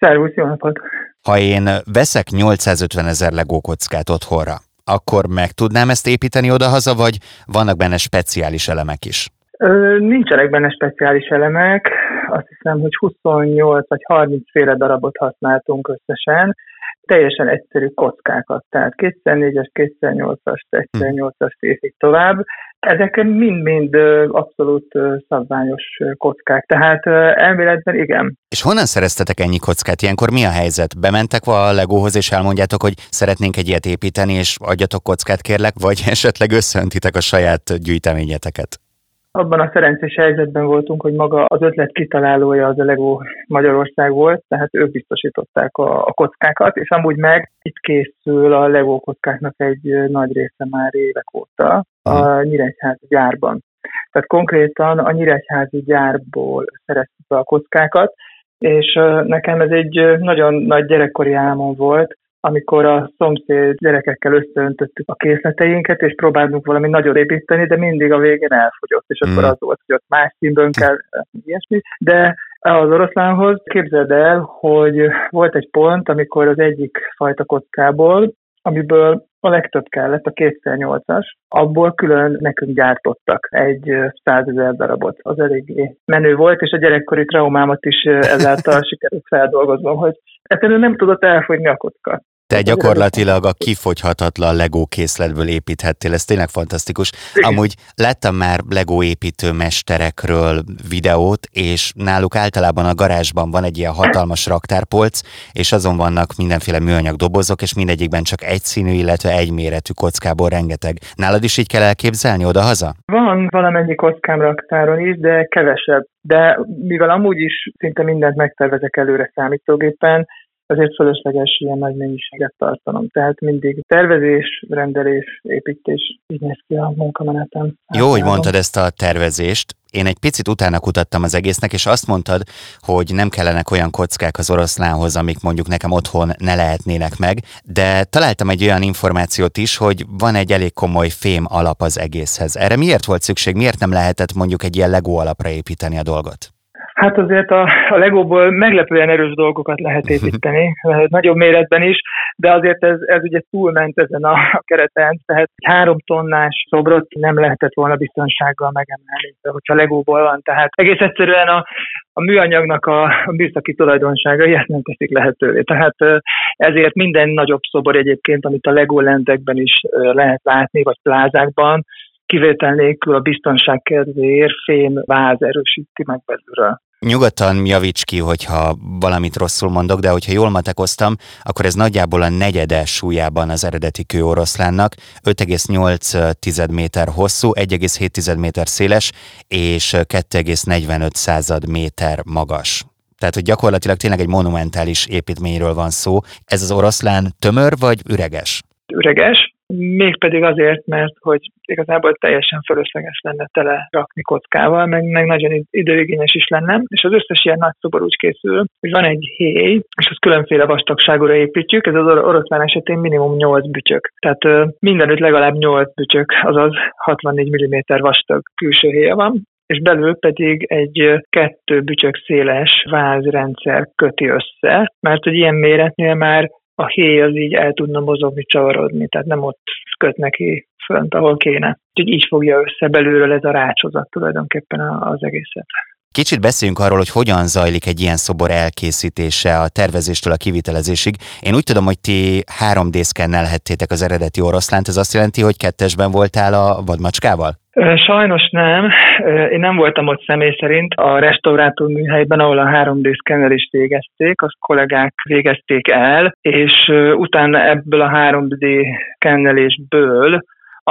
Szervusz, jó napot! Ha én veszek 850 ezer legókockát otthonra, akkor meg tudnám ezt építeni odahaza, vagy vannak benne speciális elemek is? Ö, nincsenek benne speciális elemek. Azt hiszem, hogy 28 vagy 30 féle darabot használtunk összesen. Teljesen egyszerű kockákat, tehát 204-es, 208-as, 208-as és tovább. Ezek mind-mind abszolút szabványos kockák, tehát elméletben igen. És honnan szereztetek ennyi kockát? Ilyenkor mi a helyzet? Bementek a Legóhoz és elmondjátok, hogy szeretnénk egy ilyet építeni, és adjatok kockát kérlek, vagy esetleg összeöntitek a saját gyűjteményeteket? Abban a szerencsés helyzetben voltunk, hogy maga az ötlet kitalálója az a Lego Magyarország volt, tehát ők biztosították a, a kockákat, és amúgy meg itt készül a Lego kockáknak egy nagy része már évek óta a Nyíregyházi gyárban. Tehát konkrétan a Nyíregyházi gyárból szereztük a kockákat, és nekem ez egy nagyon nagy gyerekkori álmom volt, amikor a szomszéd gyerekekkel összeöntöttük a készleteinket, és próbáltunk valami nagyot építeni, de mindig a végén elfogyott, és akkor mm. az volt, hogy ott más színből kell ilyesmi. De az oroszlánhoz képzeld el, hogy volt egy pont, amikor az egyik fajta kockából, amiből a legtöbb kellett, a 2008-as, abból külön nekünk gyártottak egy százezer darabot. Az eléggé menő volt, és a gyerekkori traumámat is ezáltal sikerült feldolgoznom, hogy egyszerűen nem tudott elfogyni a kocka. Te gyakorlatilag a kifogyhatatlan Lego készletből építhettél, ez tényleg fantasztikus. Amúgy láttam már Lego építőmesterekről videót, és náluk általában a garázsban van egy ilyen hatalmas raktárpolc, és azon vannak mindenféle műanyag dobozok, és mindegyikben csak egy színű, illetve egy méretű kockából rengeteg. Nálad is így kell elképzelni oda-haza? Van valamennyi kockám raktáron is, de kevesebb. De mivel amúgy is szinte mindent megtervezek előre számítógépen, azért fölösleges ilyen nagy mennyiséget tartanom. Tehát mindig tervezés, rendelés, építés, így néz ki a munkamenetem. Jó, hogy mondtad ezt a tervezést. Én egy picit utána kutattam az egésznek, és azt mondtad, hogy nem kellenek olyan kockák az oroszlánhoz, amik mondjuk nekem otthon ne lehetnének meg, de találtam egy olyan információt is, hogy van egy elég komoly fém alap az egészhez. Erre miért volt szükség? Miért nem lehetett mondjuk egy ilyen legó alapra építeni a dolgot? Hát azért a, a Legóból meglepően erős dolgokat lehet építeni, nagyobb méretben is, de azért ez, ez ugye túlment ezen a, a kereten, tehát három tonnás szobrot nem lehetett volna biztonsággal megemelni, hogyha Legóból van. Tehát egész egyszerűen a, a műanyagnak a, a műszaki tulajdonságai ezt nem teszik lehetővé. Tehát ezért minden nagyobb szobor egyébként, amit a Lego lentekben is lehet látni, vagy plázákban, kivétel nélkül a biztonság kedvéért fém váz erősíti meg belülről. Nyugodtan javíts ki, hogyha valamit rosszul mondok, de hogyha jól matekoztam, akkor ez nagyjából a negyede súlyában az eredeti kőoroszlánnak, 5,8 méter hosszú, 1,7 méter széles, és 2,45 század méter magas. Tehát, hogy gyakorlatilag tényleg egy monumentális építményről van szó. Ez az oroszlán tömör vagy üreges? üreges, mégpedig azért, mert hogy igazából teljesen fölösleges lenne tele rakni kockával, meg, meg nagyon időigényes is lenne, és az összes ilyen nagy szobor úgy készül, hogy van egy héj, és az különféle vastagságúra építjük, ez az oroszlán esetén minimum 8 bütyök. Tehát mindenütt legalább 8 bütyök, azaz 64 mm vastag külső héja van, és belül pedig egy kettő bütyök széles vázrendszer köti össze, mert hogy ilyen méretnél már a héj az így el tudna mozogni, csavarodni, tehát nem ott köt neki fönt, ahol kéne. Úgyhogy így fogja össze belülről ez a rácsozat tulajdonképpen az egészet. Kicsit beszéljünk arról, hogy hogyan zajlik egy ilyen szobor elkészítése a tervezéstől a kivitelezésig. Én úgy tudom, hogy ti 3D szkennelhettétek az eredeti oroszlánt, ez azt jelenti, hogy kettesben voltál a vadmacskával? Sajnos nem. Én nem voltam ott személy szerint. A restaurátor műhelyben, ahol a 3D szkennelést végezték, azt kollégák végezték el, és utána ebből a 3D szkennelésből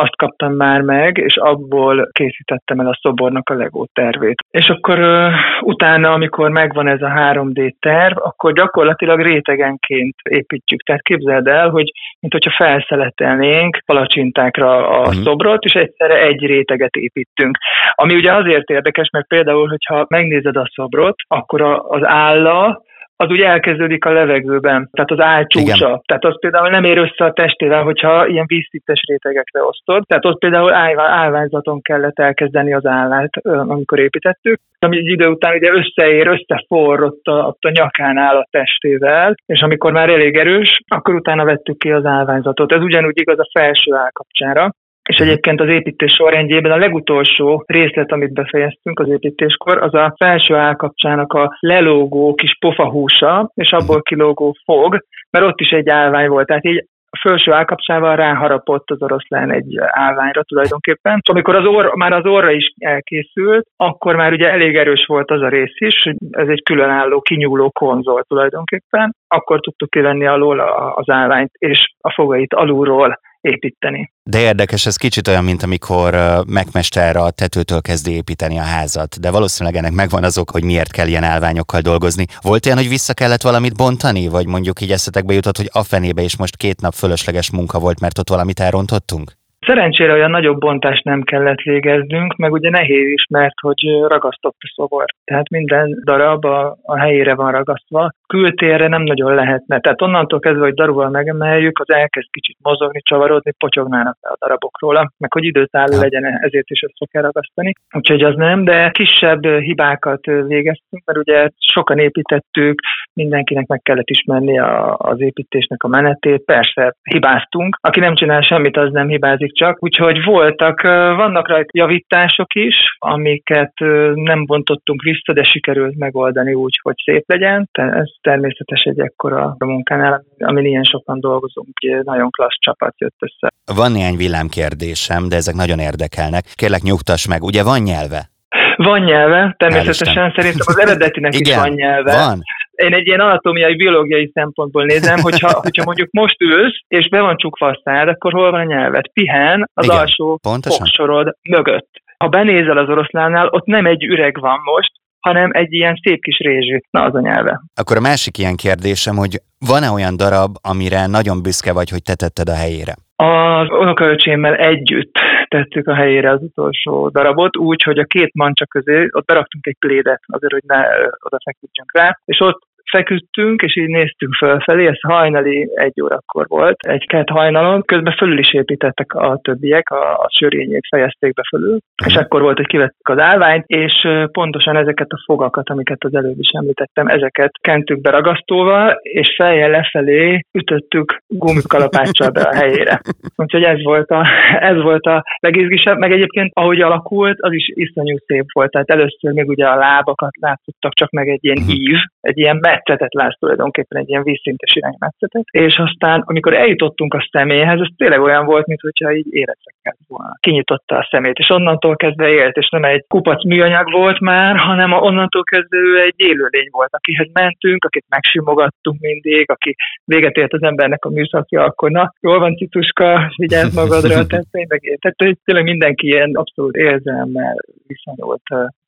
azt kaptam már meg, és abból készítettem el a szobornak a Lego tervét. És akkor uh, utána, amikor megvan ez a 3D terv, akkor gyakorlatilag rétegenként építjük. Tehát képzeld el, hogy mint hogyha felszeletelnénk palacsintákra a uh-huh. szobrot, és egyszerre egy réteget építünk. Ami ugye azért érdekes, mert például, hogyha megnézed a szobrot, akkor az álla az úgy elkezdődik a levegőben, tehát az álcsúcsa. Igen. Tehát az például nem ér össze a testével, hogyha ilyen vízszintes rétegekre osztod. Tehát ott például állványzaton kellett elkezdeni az állát, amikor építettük. Ami egy idő után ugye összeér, összeforrott a, ott a nyakán áll a testével, és amikor már elég erős, akkor utána vettük ki az állványzatot. Ez ugyanúgy igaz a felső állkapcsára. És egyébként az építés sorrendjében a legutolsó részlet, amit befejeztünk az építéskor, az a felső állkapcsának a lelógó kis pofahúsa, és abból kilógó fog, mert ott is egy állvány volt. Tehát így a felső állkapcsával ráharapott az oroszlán egy állványra tulajdonképpen. És amikor az orr, már az orra is elkészült, akkor már ugye elég erős volt az a rész is, hogy ez egy különálló, kinyúló konzol tulajdonképpen. Akkor tudtuk kivenni alól az állványt, és a fogait alulról építeni. De érdekes, ez kicsit olyan, mint amikor megmester a tetőtől kezdi építeni a házat, de valószínűleg ennek megvan azok, hogy miért kell ilyen állványokkal dolgozni. Volt olyan, hogy vissza kellett valamit bontani, vagy mondjuk így eszetekbe jutott, hogy a fenébe is most két nap fölösleges munka volt, mert ott valamit elrontottunk? Szerencsére olyan nagyobb bontást nem kellett végeznünk, meg ugye nehéz is, mert hogy ragasztott a szobor. Tehát minden darab a, a helyére van ragasztva. Kültérre nem nagyon lehetne. Tehát onnantól kezdve, hogy darúval megemeljük, az elkezd kicsit mozogni, csavarodni, pocsognának a darabok róla, meg hogy időtálló legyen, ezért is össze kell ragasztani. Úgyhogy az nem, de kisebb hibákat végeztünk, mert ugye sokan építettük, mindenkinek meg kellett ismerni a, az építésnek a menetét. Persze hibáztunk. Aki nem csinál semmit, az nem hibázik csak. Úgyhogy voltak, vannak rajta javítások is, amiket nem bontottunk vissza, de sikerült megoldani úgy, hogy szép legyen. Ez természetes egy ekkora munkánál, amin ilyen sokan dolgozunk, nagyon klassz csapat jött össze. Van néhány villámkérdésem, de ezek nagyon érdekelnek. Kérlek nyugtass meg, ugye van nyelve? Van nyelve, természetesen szerintem az eredetinek Igen, is van nyelve. Van én egy ilyen anatómiai, biológiai szempontból nézem, hogyha, hogyha mondjuk most ülsz, és be van csukva a szád, akkor hol van a nyelvet? Pihen az Igen, alsó fogsorod mögött. Ha benézel az oroszlánnál, ott nem egy üreg van most, hanem egy ilyen szép kis rézsű. Na, az a nyelve. Akkor a másik ilyen kérdésem, hogy van-e olyan darab, amire nagyon büszke vagy, hogy te tetted a helyére? Az unokaöcsémmel együtt tettük a helyére az utolsó darabot, úgy, hogy a két mancsa közé ott beraktunk egy plédet, azért, hogy ne oda feküdjünk rá, és ott feküdtünk, és így néztünk fölfelé, ez hajnali egy órakor volt, egy kett hajnalon, közben fölül is építettek a többiek, a, a sörényét fejezték be fölül, és akkor volt, hogy kivettük az állványt, és pontosan ezeket a fogakat, amiket az előbb is említettem, ezeket kentük be ragasztóval, és fejjel lefelé ütöttük gumikalapáccsal be a helyére. Úgyhogy ez volt a, ez volt a legizgisebb, meg egyébként ahogy alakult, az is iszonyú szép volt. Tehát először még ugye a lábakat látszottak, csak meg egy ilyen mhm. ív, egy ilyen metszetet látsz tulajdonképpen, egy ilyen vízszintes iránymetszetet, és aztán, amikor eljutottunk a személyhez, ez tényleg olyan volt, mintha így életekkel volna. Kinyitotta a szemét, és onnantól kezdve élt, és nem egy kupac műanyag volt már, hanem onnantól kezdve ő egy élőlény volt, akihez mentünk, akit megsimogattunk mindig, aki véget ért az embernek a műszakja, akkor na, jól van, Cituska, vigyázz magadra, tehát tényleg, tehát tényleg mindenki ilyen abszolút érzelemmel viszonyult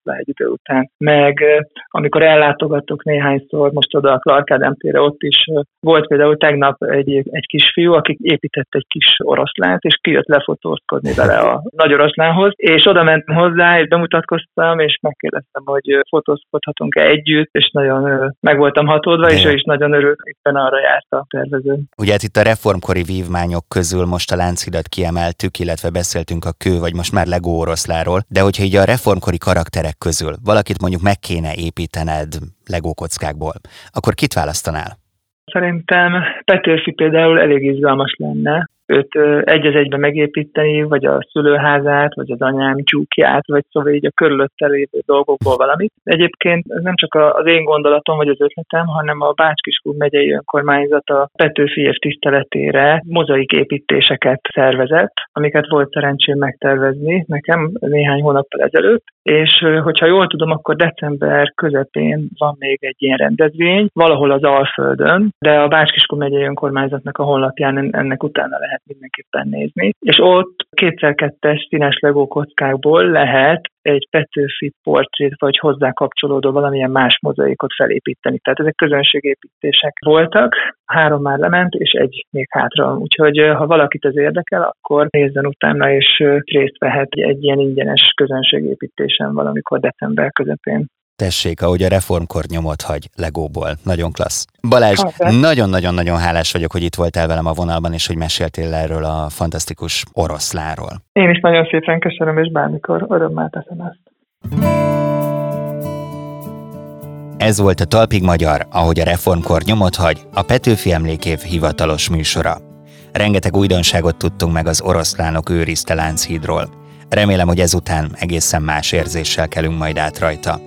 hozzá egy idő után. Meg amikor ellátogattok néhányszor, most oda a Clark Ádám tére, ott is volt például tegnap egy, egy kisfiú, aki épített egy kis oroszlánt, és kijött lefotózkodni vele a nagy oroszlánhoz, és oda mentem hozzá, és bemutatkoztam, és megkérdeztem, hogy fotózkodhatunk-e együtt, és nagyon meg voltam hatódva, és ő is nagyon örült, éppen arra járt a tervező. Ugye hát itt a reformkori vívmányok közül most a Lánchidat kiemeltük, illetve beszéltünk a kő, vagy most már Legó oroszláról, de hogyha így a reformkori karakterek közül. Valakit mondjuk meg kéne építened kockákból, akkor kit választanál? Szerintem Petőfi például elég izgalmas lenne, őt egy az egybe megépíteni, vagy a szülőházát, vagy az anyám csúkját, vagy szóval így a körülötte lévő dolgokból valamit. Egyébként ez nem csak az én gondolatom, vagy az ötletem, hanem a Bács-Kiskun megyei önkormányzat a Petőfi tiszteletére mozaik építéseket szervezett, amiket volt szerencsém megtervezni nekem néhány hónappal ezelőtt, és hogyha jól tudom, akkor december közepén van még egy ilyen rendezvény, valahol az Alföldön, de a Bács-Kiskun megyei önkormányzatnak a honlapján ennek utána lehet mindenképpen nézni. És ott kétszer-kettes színes legó kockákból lehet egy Petőfi portrét, vagy hozzá kapcsolódó valamilyen más mozaikot felépíteni. Tehát ezek közönségépítések voltak, három már lement, és egy még hátra. Úgyhogy ha valakit ez érdekel, akkor nézzen utána, és részt vehet egy ilyen ingyenes közönségépítésen valamikor december közepén. Tessék, ahogy a reformkor nyomot hagy Legóból. Nagyon klassz. Balázs, nagyon-nagyon-nagyon hálás vagyok, hogy itt voltál velem a vonalban, és hogy meséltél erről a fantasztikus oroszláról. Én is nagyon szépen köszönöm, és bármikor örömmel teszem ezt. Ez volt a Talpig Magyar, ahogy a reformkor nyomot hagy, a Petőfi Emlékév hivatalos műsora. Rengeteg újdonságot tudtunk meg az oroszlánok őrizte Lánchídról. Remélem, hogy ezután egészen más érzéssel kelünk majd át rajta.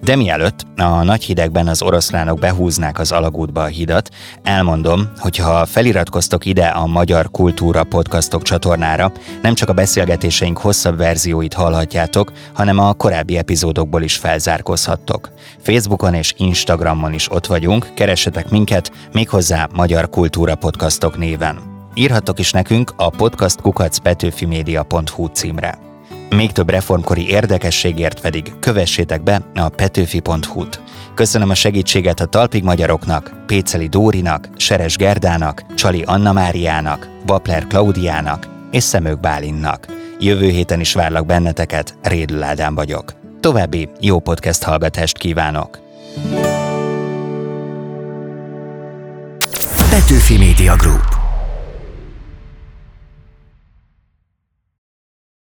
De mielőtt a nagy hidegben az oroszlánok behúznák az alagútba a hidat, elmondom, hogy ha feliratkoztok ide a Magyar Kultúra podcastok csatornára, nem csak a beszélgetéseink hosszabb verzióit hallhatjátok, hanem a korábbi epizódokból is felzárkozhattok. Facebookon és Instagramon is ott vagyunk, keressetek minket, méghozzá Magyar Kultúra podcastok néven. Írhattok is nekünk a podcastkukacpetőfimedia.hu címre. Még több reformkori érdekességért pedig kövessétek be a petőfi.hu-t. Köszönöm a segítséget a Talpig Magyaroknak, Péceli Dórinak, Seres Gerdának, Csali Anna Máriának, Bapler Klaudiának és Szemők Bálinnak. Jövő héten is várlak benneteket, Rédül Ádám vagyok. További jó podcast hallgatást kívánok! Petőfi Media Group